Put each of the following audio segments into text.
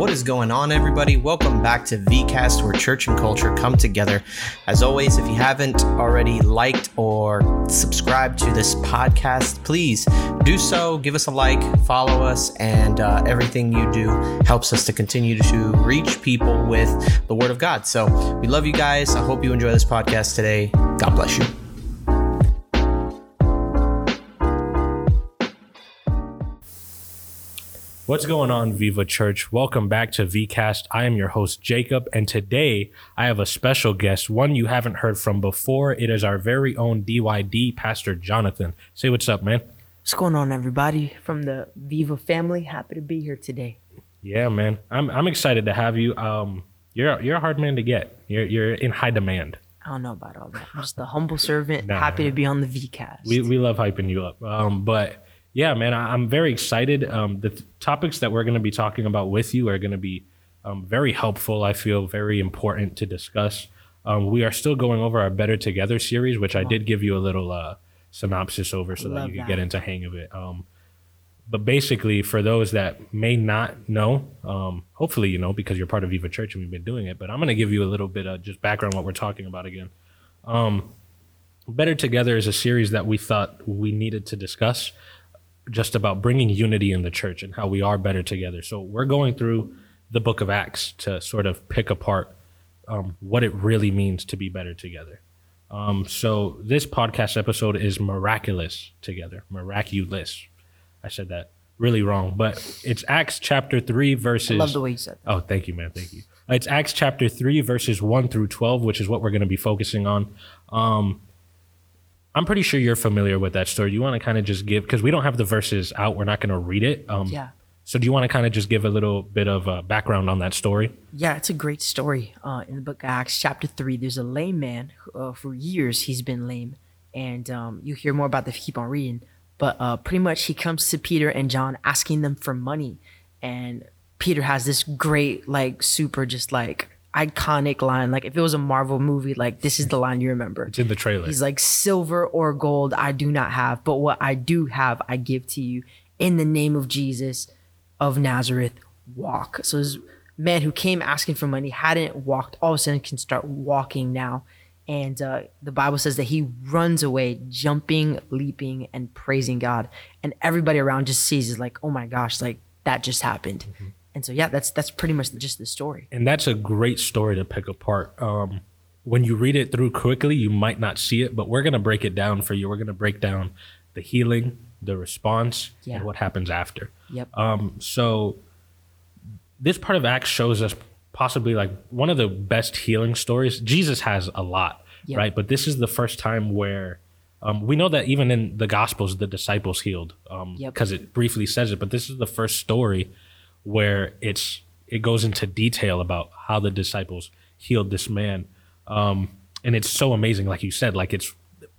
What is going on, everybody? Welcome back to VCast, where church and culture come together. As always, if you haven't already liked or subscribed to this podcast, please do so. Give us a like, follow us, and uh, everything you do helps us to continue to reach people with the Word of God. So we love you guys. I hope you enjoy this podcast today. God bless you. What's going on, Viva Church? Welcome back to VCast. I am your host, Jacob, and today I have a special guest, one you haven't heard from before. It is our very own DYD, Pastor Jonathan. Say what's up, man. What's going on, everybody from the Viva family? Happy to be here today. Yeah, man. I'm I'm excited to have you. Um, you're you're a hard man to get. You're you're in high demand. I don't know about all that. I'm just a humble servant, nah, happy to be on the VCast. We we love hyping you up. Um, but yeah, man, I, am very excited. Um, the th- topics that we're going to be talking about with you are going to be um, very helpful. I feel very important to discuss. Um, we are still going over our Better Together series, which I did give you a little uh, synopsis over so that you could get into hang of it. Um, but basically, for those that may not know, um, hopefully you know because you're part of Viva Church and we've been doing it. But I'm going to give you a little bit of just background what we're talking about again. Um, Better Together is a series that we thought we needed to discuss just about bringing unity in the church and how we are better together. So we're going through the book of Acts to sort of pick apart um, what it really means to be better together. Um, so this podcast episode is miraculous together, miraculous. I said that really wrong, but it's Acts chapter three verses. I love the way you said. That. Oh, thank you, man. Thank you. It's Acts chapter three verses one through twelve, which is what we're going to be focusing on. Um, I'm pretty sure you're familiar with that story. Do you want to kind of just give because we don't have the verses out. We're not going to read it. Um, yeah. So do you want to kind of just give a little bit of uh, background on that story? Yeah, it's a great story. Uh, in the book of Acts, chapter three, there's a lame man. Who, uh, for years, he's been lame, and um, you hear more about this. Keep on reading, but uh, pretty much he comes to Peter and John asking them for money, and Peter has this great, like, super, just like iconic line. Like if it was a Marvel movie, like this is the line you remember. It's in the trailer. He's like, silver or gold I do not have, but what I do have I give to you. In the name of Jesus of Nazareth, walk. So this man who came asking for money hadn't walked, all of a sudden can start walking now. And uh, the Bible says that he runs away, jumping, leaping, and praising God. And everybody around just sees is like, oh my gosh, like that just happened. Mm-hmm and so yeah, that's that's pretty much just the story. And that's a great story to pick apart. Um, when you read it through quickly, you might not see it, but we're gonna break it down for you. We're gonna break down the healing, the response, yeah. and what happens after. Yep. Um, so this part of Acts shows us possibly like one of the best healing stories. Jesus has a lot, yep. right? But this is the first time where um, we know that even in the Gospels, the disciples healed because um, yep. it briefly says it. But this is the first story where it's it goes into detail about how the disciples healed this man. Um, and it's so amazing, like you said, like it's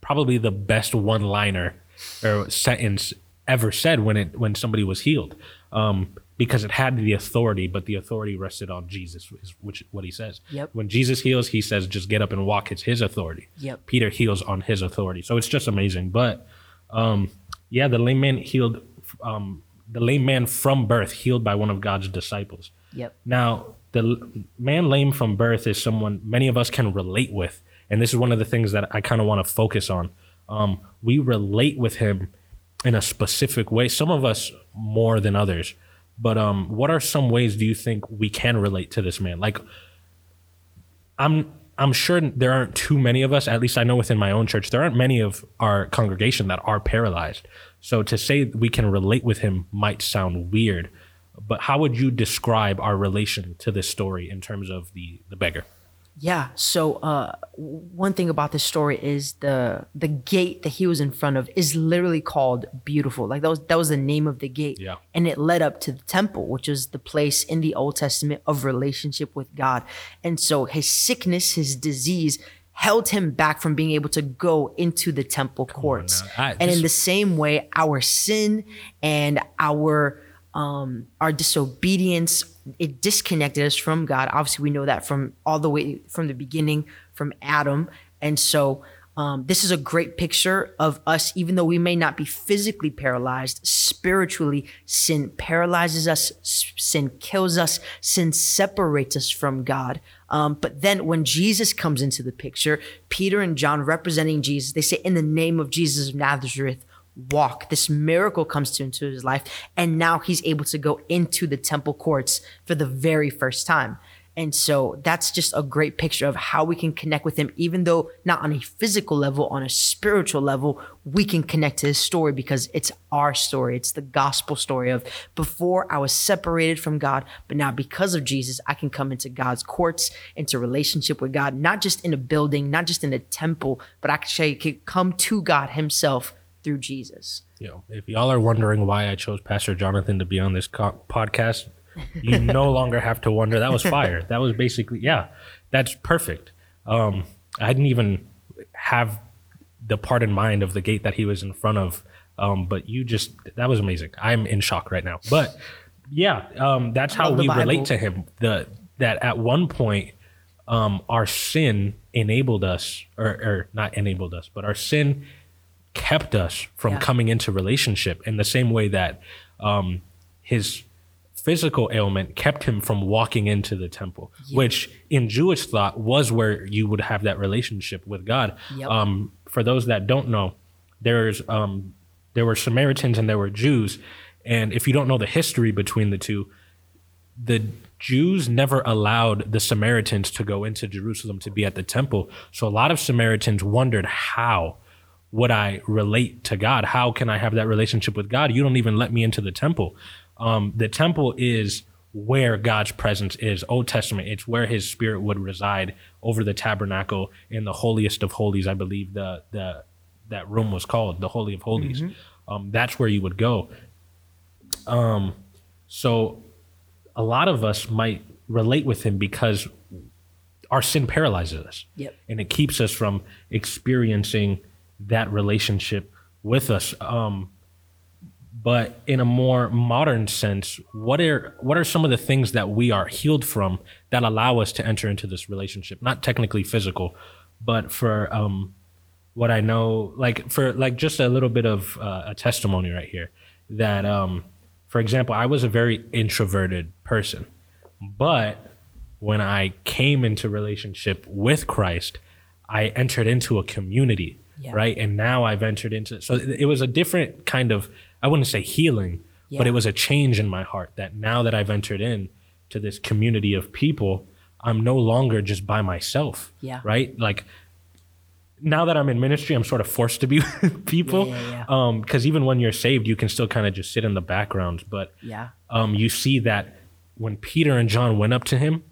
probably the best one liner or sentence ever said when it when somebody was healed. Um, because it had the authority, but the authority rested on Jesus, is which what he says. Yep. When Jesus heals, he says, "Just get up and walk." It's his authority. Yep. Peter heals on his authority, so it's just amazing. But, um, yeah, the lame man healed um, the lame man from birth healed by one of God's disciples. Yep. Now, the man lame from birth is someone many of us can relate with. And this is one of the things that I kind of want to focus on. Um, we relate with him in a specific way, some of us more than others. But um, what are some ways do you think we can relate to this man? Like, I'm I'm sure there aren't too many of us, at least I know within my own church, there aren't many of our congregation that are paralyzed. So to say we can relate with him might sound weird, but how would you describe our relation to this story in terms of the the beggar? Yeah. So uh, one thing about this story is the the gate that he was in front of is literally called Beautiful. Like that was that was the name of the gate. Yeah. And it led up to the temple, which is the place in the Old Testament of relationship with God. And so his sickness, his disease held him back from being able to go into the temple courts. I, and in the same way, our sin and our um, our disobedience it disconnected us from God. Obviously, we know that from all the way from the beginning, from Adam. And so Um, this is a great picture of us, even though we may not be physically paralyzed, spiritually, sin paralyzes us, sin kills us, sin separates us from God. Um, but then when Jesus comes into the picture, Peter and John representing Jesus, they say, In the name of Jesus of Nazareth, walk. This miracle comes to into his life, and now he's able to go into the temple courts for the very first time. And so that's just a great picture of how we can connect with him, even though not on a physical level, on a spiritual level, we can connect to his story because it's our story. It's the gospel story of before I was separated from God, but now because of Jesus, I can come into God's courts, into relationship with God, not just in a building, not just in a temple, but actually can come to God himself through Jesus. You know, if y'all are wondering why I chose Pastor Jonathan to be on this co- podcast, you no longer have to wonder. That was fire. That was basically yeah. That's perfect. Um, I didn't even have the part in mind of the gate that he was in front of. Um, but you just that was amazing. I'm in shock right now. But yeah, um, that's how we relate to him. The that at one point um, our sin enabled us, or, or not enabled us, but our sin kept us from yeah. coming into relationship in the same way that um, his physical ailment kept him from walking into the temple, yeah. which in Jewish thought was where you would have that relationship with God. Yep. Um, for those that don't know, there's um, there were Samaritans and there were Jews, and if you don't know the history between the two, the Jews never allowed the Samaritans to go into Jerusalem to be at the temple. So a lot of Samaritans wondered how would I relate to God? How can I have that relationship with God? You don't even let me into the temple. Um, the temple is where God's presence is. Old Testament, it's where His Spirit would reside over the tabernacle in the holiest of holies. I believe the the that room was called the Holy of Holies. Mm-hmm. Um, that's where you would go. Um, so a lot of us might relate with Him because our sin paralyzes us, yep. and it keeps us from experiencing that relationship with us. Um, but in a more modern sense, what are what are some of the things that we are healed from that allow us to enter into this relationship? Not technically physical, but for um, what I know, like for like just a little bit of uh, a testimony right here. That, um, for example, I was a very introverted person, but when I came into relationship with Christ, I entered into a community, yeah. right? And now I've entered into so it was a different kind of I wouldn't say healing, yeah. but it was a change in my heart that now that I've entered in to this community of people, I'm no longer just by myself. Yeah. Right? Like now that I'm in ministry, I'm sort of forced to be with people. Yeah, yeah, yeah. Um, because even when you're saved, you can still kind of just sit in the background. But yeah, um, you see that when Peter and John went up to him,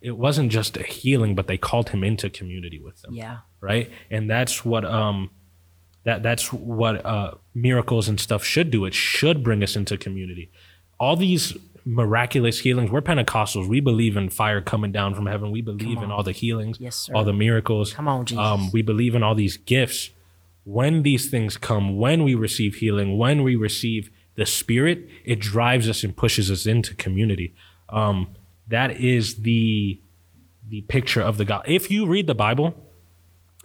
it wasn't just a healing, but they called him into community with them. Yeah. Right. And that's what um that that's what uh, miracles and stuff should do. It should bring us into community. All these miraculous healings. We're Pentecostals. We believe in fire coming down from heaven. We believe in all the healings, yes, all the miracles. Come on, Jesus. Um, we believe in all these gifts. When these things come, when we receive healing, when we receive the Spirit, it drives us and pushes us into community. Um, that is the the picture of the God. If you read the Bible,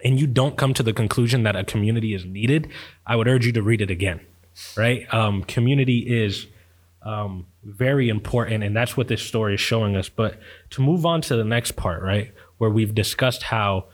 and you don't come to the conclusion that a community is needed, I would urge you to read it again. Right? Um, community is um, very important, and that's what this story is showing us. But to move on to the next part, right, where we've discussed how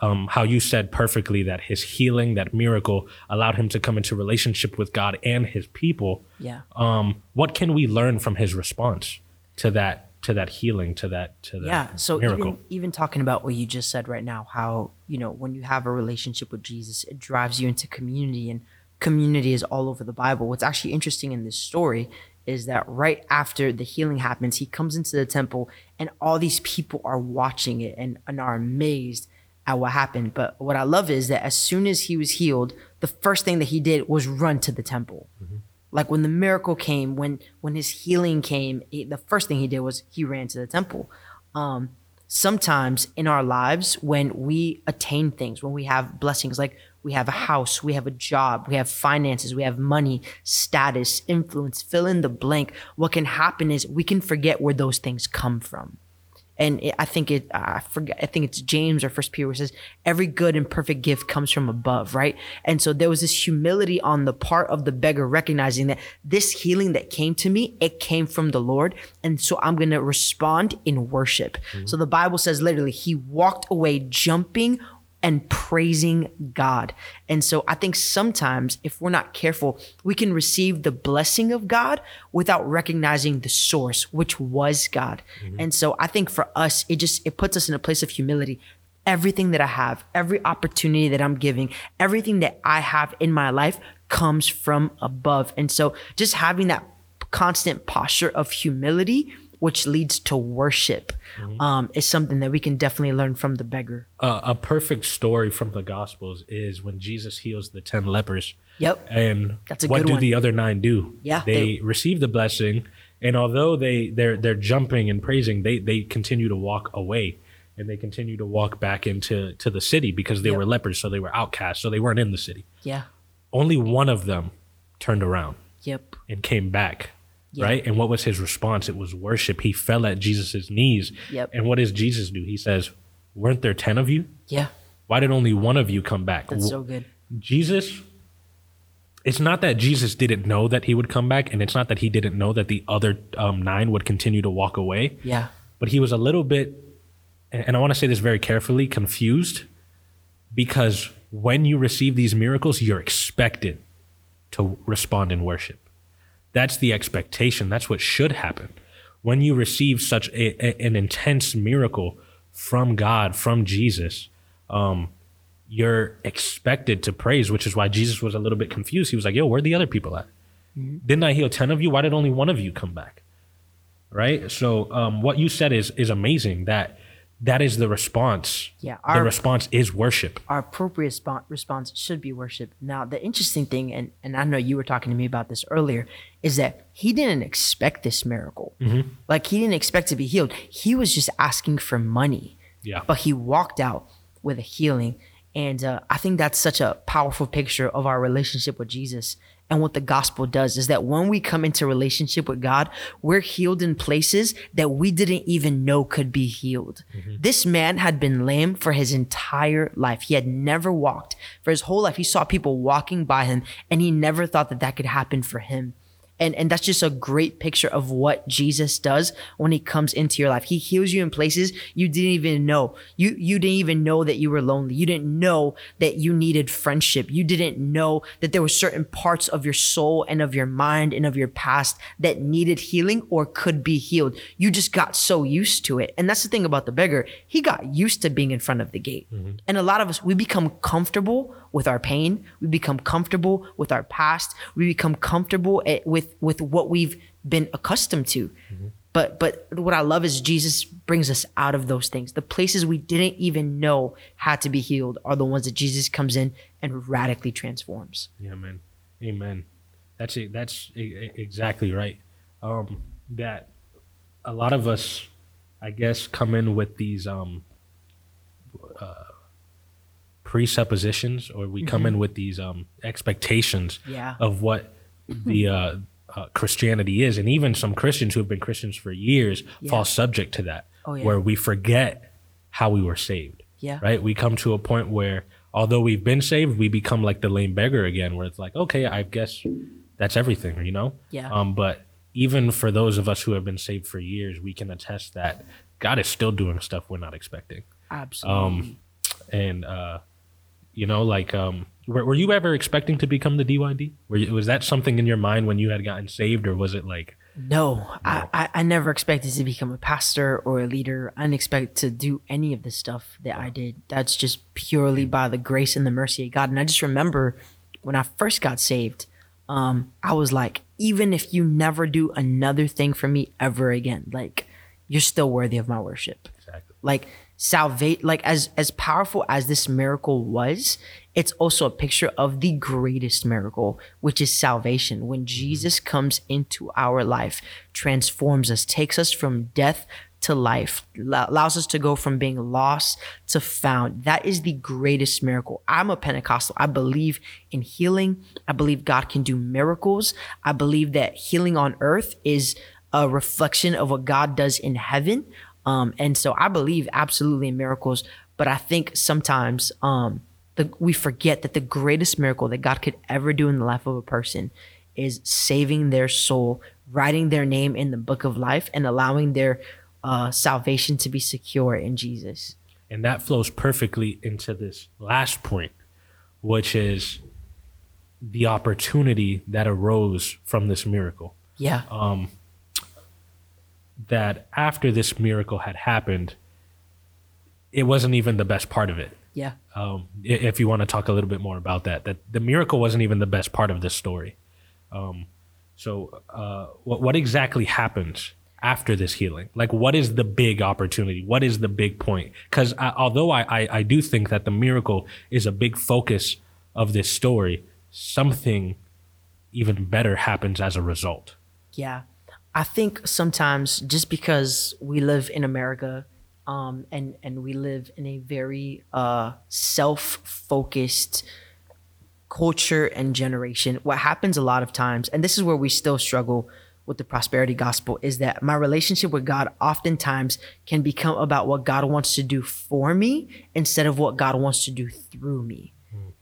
um, how you said perfectly that his healing, that miracle, allowed him to come into relationship with God and his people. Yeah. Um, what can we learn from his response to that to that healing to that to that yeah so miracle. even even talking about what you just said right now how you know when you have a relationship with jesus it drives you into community and community is all over the bible. What's actually interesting in this story is that right after the healing happens he comes into the temple and all these people are watching it and, and are amazed at what happened. But what i love is that as soon as he was healed the first thing that he did was run to the temple. Mm-hmm like when the miracle came, when when his healing came, he, the first thing he did was he ran to the temple. Um, sometimes in our lives, when we attain things, when we have blessings, like we have a house, we have a job, we have finances, we have money, status, influence, fill in the blank. What can happen is we can forget where those things come from. And it, I think it, I forget, I think it's James or First Peter where it says, every good and perfect gift comes from above, right? And so there was this humility on the part of the beggar, recognizing that this healing that came to me, it came from the Lord. And so I'm going to respond in worship. Mm-hmm. So the Bible says literally, he walked away jumping and praising God. And so I think sometimes if we're not careful, we can receive the blessing of God without recognizing the source, which was God. Mm-hmm. And so I think for us, it just it puts us in a place of humility. Everything that I have, every opportunity that I'm giving, everything that I have in my life comes from above. And so just having that constant posture of humility which leads to worship um, is something that we can definitely learn from the beggar. Uh, a perfect story from the Gospels is when Jesus heals the 10 lepers. Yep. And That's a what do one. the other nine do? Yeah, They, they- receive the blessing. And although they, they're, they're jumping and praising, they, they continue to walk away and they continue to walk back into to the city because they Yep. were lepers. So they were outcasts. So they weren't in the city. Yeah. Only one of them turned around Yep. and came back. Yeah. Right. And what was his response? It was worship. He fell at Jesus' knees. Yep. And what does Jesus do? He says, Weren't there 10 of you? Yeah. Why did only one of you come back? That's so good. Jesus, it's not that Jesus didn't know that he would come back, and it's not that he didn't know that the other um, nine would continue to walk away, Yeah. but he was a little bit, and I want to say this very carefully, confused because when you receive these miracles, you're expected to respond in worship. That's the expectation. That's what should happen. When you receive such a, a- an intense miracle from God, from Jesus, um, you're expected to praise, which is why Jesus was a little bit confused. He was like, Yo, where are the other people at? Didn't I heal 10 of you? Why did only one of you come back? Right? So, um, what you said is, is amazing that that is the response. Yeah, the our- response is worship. Our appropriate spon- response should be worship. Now, the interesting thing, and, and I know you were talking to me about this earlier, is that he didn't expect this miracle. Mm-hmm. Like, he didn't expect to be healed. He was just asking for money. Yeah. But he walked out with a healing. And uh, I think that's such a powerful picture of our relationship with Jesus. And what the gospel does is that when we come into relationship with God, we're healed in places that we didn't even know could be healed. This man had been lame for his entire life. He had never walked for his whole life. He saw people walking by him and he never thought that that could happen for him. And, and that's just a great picture of what Jesus does when he comes into your life. He heals you in places you didn't even know. You you didn't even know that you were lonely. You didn't know that you needed friendship. You didn't know that there were certain parts of your soul and of your mind and of your past that needed healing or could be healed. You just got so used to it. And that's the thing about the beggar. He got used to being in front of the gate. Mm-hmm. And a lot of us we become comfortable with our pain. We become comfortable with our past. We become comfortable at, with with what we've been accustomed to. But but what I love is Jesus brings us out of those things. The places we didn't even know had to be healed are the ones that Jesus comes in and radically transforms. Yeah, man. Amen. That's it. That's exactly right. Um, that a lot of us, I guess, come in with these um, uh, presuppositions, or we come in with these um, expectations Yeah. of what the uh, uh, Christianity is, and even some Christians who have been Christians for years Yeah. fall subject to that, Oh, yeah. where we forget how we were saved Yeah. right? We come to a point where, although we've been saved, we become like the lame beggar again, where it's like, okay, I guess that's everything, you know? Yeah. Um, but even for those of us who have been saved for years, we can attest that God is still doing stuff we're not expecting. Absolutely. Um, and uh, you know, like, um, were, were you ever expecting to become the DYD? Were you, was that something in your mind when you had gotten saved, or was it like, No, I, I, I never expected to become a pastor or a leader. I didn't expect to do any of the stuff that I did. That's just purely by the grace and the mercy of God. And I just remember when I first got saved, um, I was like, even if you never do another thing for me ever again, like you're still worthy of my worship exactly? like salvate like as as powerful as this miracle was it's also a picture of the greatest miracle which is salvation. When mm-hmm. jesus comes into our life transforms us takes us from death to life allows us to go from being lost to found. That is the greatest miracle. I'm a pentecostal. I believe in healing. I believe god can do miracles. I believe that healing on earth is a reflection of what god does in heaven Um, and so I believe absolutely in miracles, but I think sometimes um, the, we forget that the greatest miracle that God could ever do in the life of a person is saving their soul, writing their name in the book of life, and allowing their uh, salvation to be secure in Jesus. And that flows perfectly into this last point, which is the opportunity that arose from this miracle. Yeah. Um, that after this miracle had happened, it wasn't even the best part of it. yeah. Um, if you want to talk a little bit more about that, that the miracle wasn't even the best part of this story. Um, so, uh, what what exactly happens after this healing? Like, what is the big opportunity? What is the big point? Because although I, I I do think that the miracle is a big focus of this story, something even better happens as a result. Yeah. I think sometimes just because we live in America um, and, and we live in a very uh, self focused culture and generation, what happens a lot of times, and this is where we still struggle with the prosperity gospel, is that my relationship with God oftentimes can become about what God wants to do for me instead of what God wants to do through me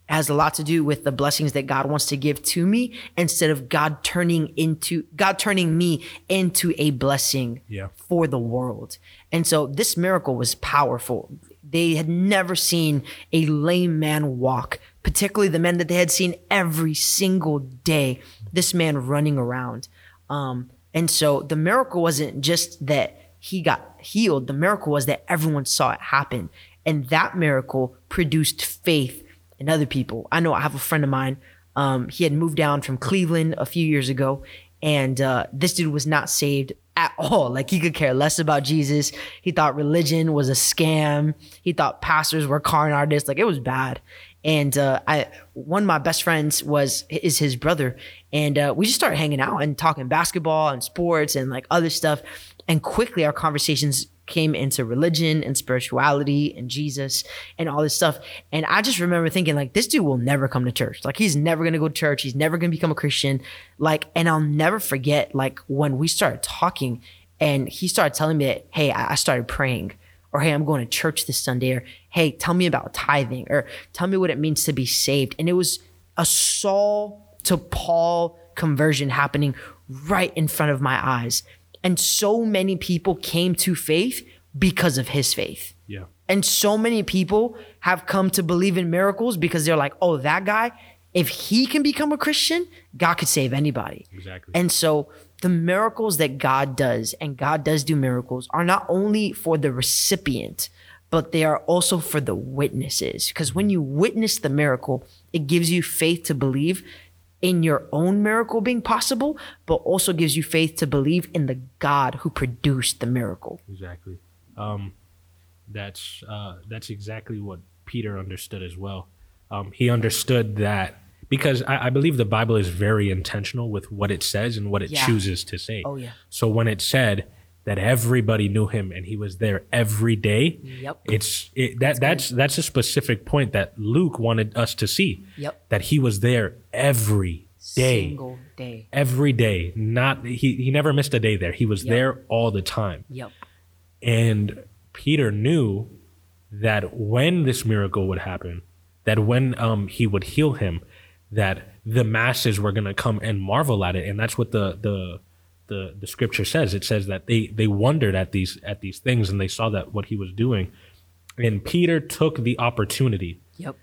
has a lot to do with the blessings that God wants to give to me instead of God turning into God turning me into a blessing Yeah. for the world. And so this miracle was powerful. They had never seen a lame man walk, particularly the men that they had seen every single day. This man running around. Um, and so the miracle wasn't just that he got healed, the miracle was that everyone saw it happen. And that miracle produced faith in other people. I know I have a friend of mine. Um, he had moved down from Cleveland a few years ago, and uh, this dude was not saved at all. Like he could care less about Jesus. He thought religion was a scam. He thought pastors were con artists. Like it was bad. And uh, I, one of my best friends was is his brother, and uh, we just started hanging out and talking basketball and sports and like other stuff. And quickly, our conversations came into religion and spirituality and Jesus and all this stuff. And I just remember thinking, like, this dude will never come to church. Like, he's never gonna go to church. He's never gonna become a Christian. Like, and I'll never forget, like, when we started talking and he started telling me that, hey, I started praying. Or hey, I'm going to church this Sunday. Or hey, tell me about tithing. Or tell me what it means to be saved. And it was a Saul to Paul conversion happening right in front of my eyes. And so many people came to faith because of his faith. Yeah. And so many people have come to believe in miracles because they're like, oh, that guy, if he can become a Christian, God could save anybody. Exactly. And so the miracles that God does, and God does do miracles, are not only for the recipient, but they are also for the witnesses. Because when you witness the miracle, it gives you faith to believe in your own miracle being possible, but also gives you faith to believe in the God who produced the miracle. Exactly. Um, that's uh, that's exactly what Peter understood as well. Um, he understood that because I, I believe the Bible is very intentional with what it says and what it Yeah. chooses to say. Oh, yeah. So when it said that everybody knew him and he was there every day, Yep. it's it, that that's that's a specific point that Luke wanted us to see. Yep. That he was there every day Single day. every day not he, he never missed a day there he was Yep. there all the time Yep. and peter knew that when this miracle would happen that when um he would heal him that the masses were going to come and marvel at it and that's what the the the the scripture says it says that they they wondered at these at these things and they saw that what he was doing and peter took the opportunity Yep.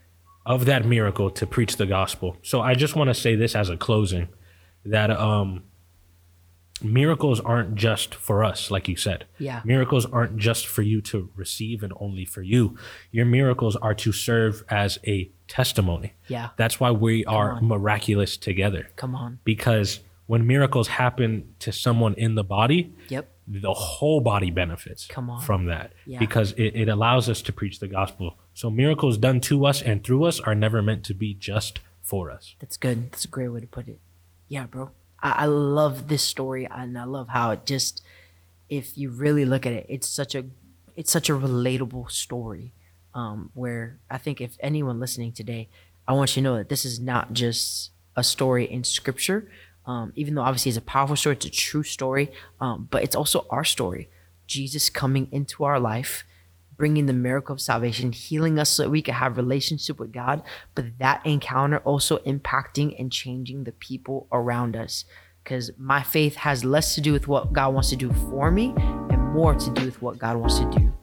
of that miracle to preach the gospel. So I just want to say this as a closing that um miracles aren't just for us like you said. Yeah. Miracles aren't just for you to receive and only for you. Your miracles are to serve as a testimony. Yeah. That's why we are on. miraculous together Come on. because when miracles happen to someone in the body, Yep. the whole body benefits from that Yeah. because it, it allows us to preach the gospel. So miracles done to us and through us are never meant to be just for us. That's good. That's a great way to put it. Yeah, bro. I, I love this story and I love how it just if you really look at it, it's such a it's such a relatable story. Um, where I think if anyone listening today, I want you to know that this is not just a story in scripture. Um, even though obviously it's a powerful story, it's a true story, um, but it's also our story. Jesus coming into our life, bringing the miracle of salvation, healing us so that we can have relationship with God, but that encounter also impacting and changing the people around us. Because my faith has less to do with what God wants to do for me and more to do with what God wants to do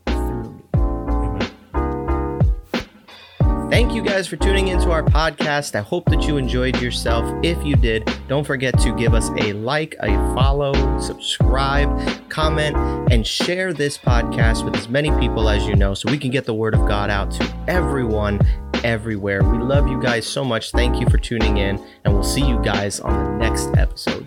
Thank you guys for tuning into our podcast. I hope that you enjoyed yourself. If you did, don't forget to give us a like, a follow, subscribe, comment, and share this podcast with as many people as you know so we can get the word of God out to everyone everywhere. We love you guys so much. Thank you for tuning in, and we'll see you guys on the next episode.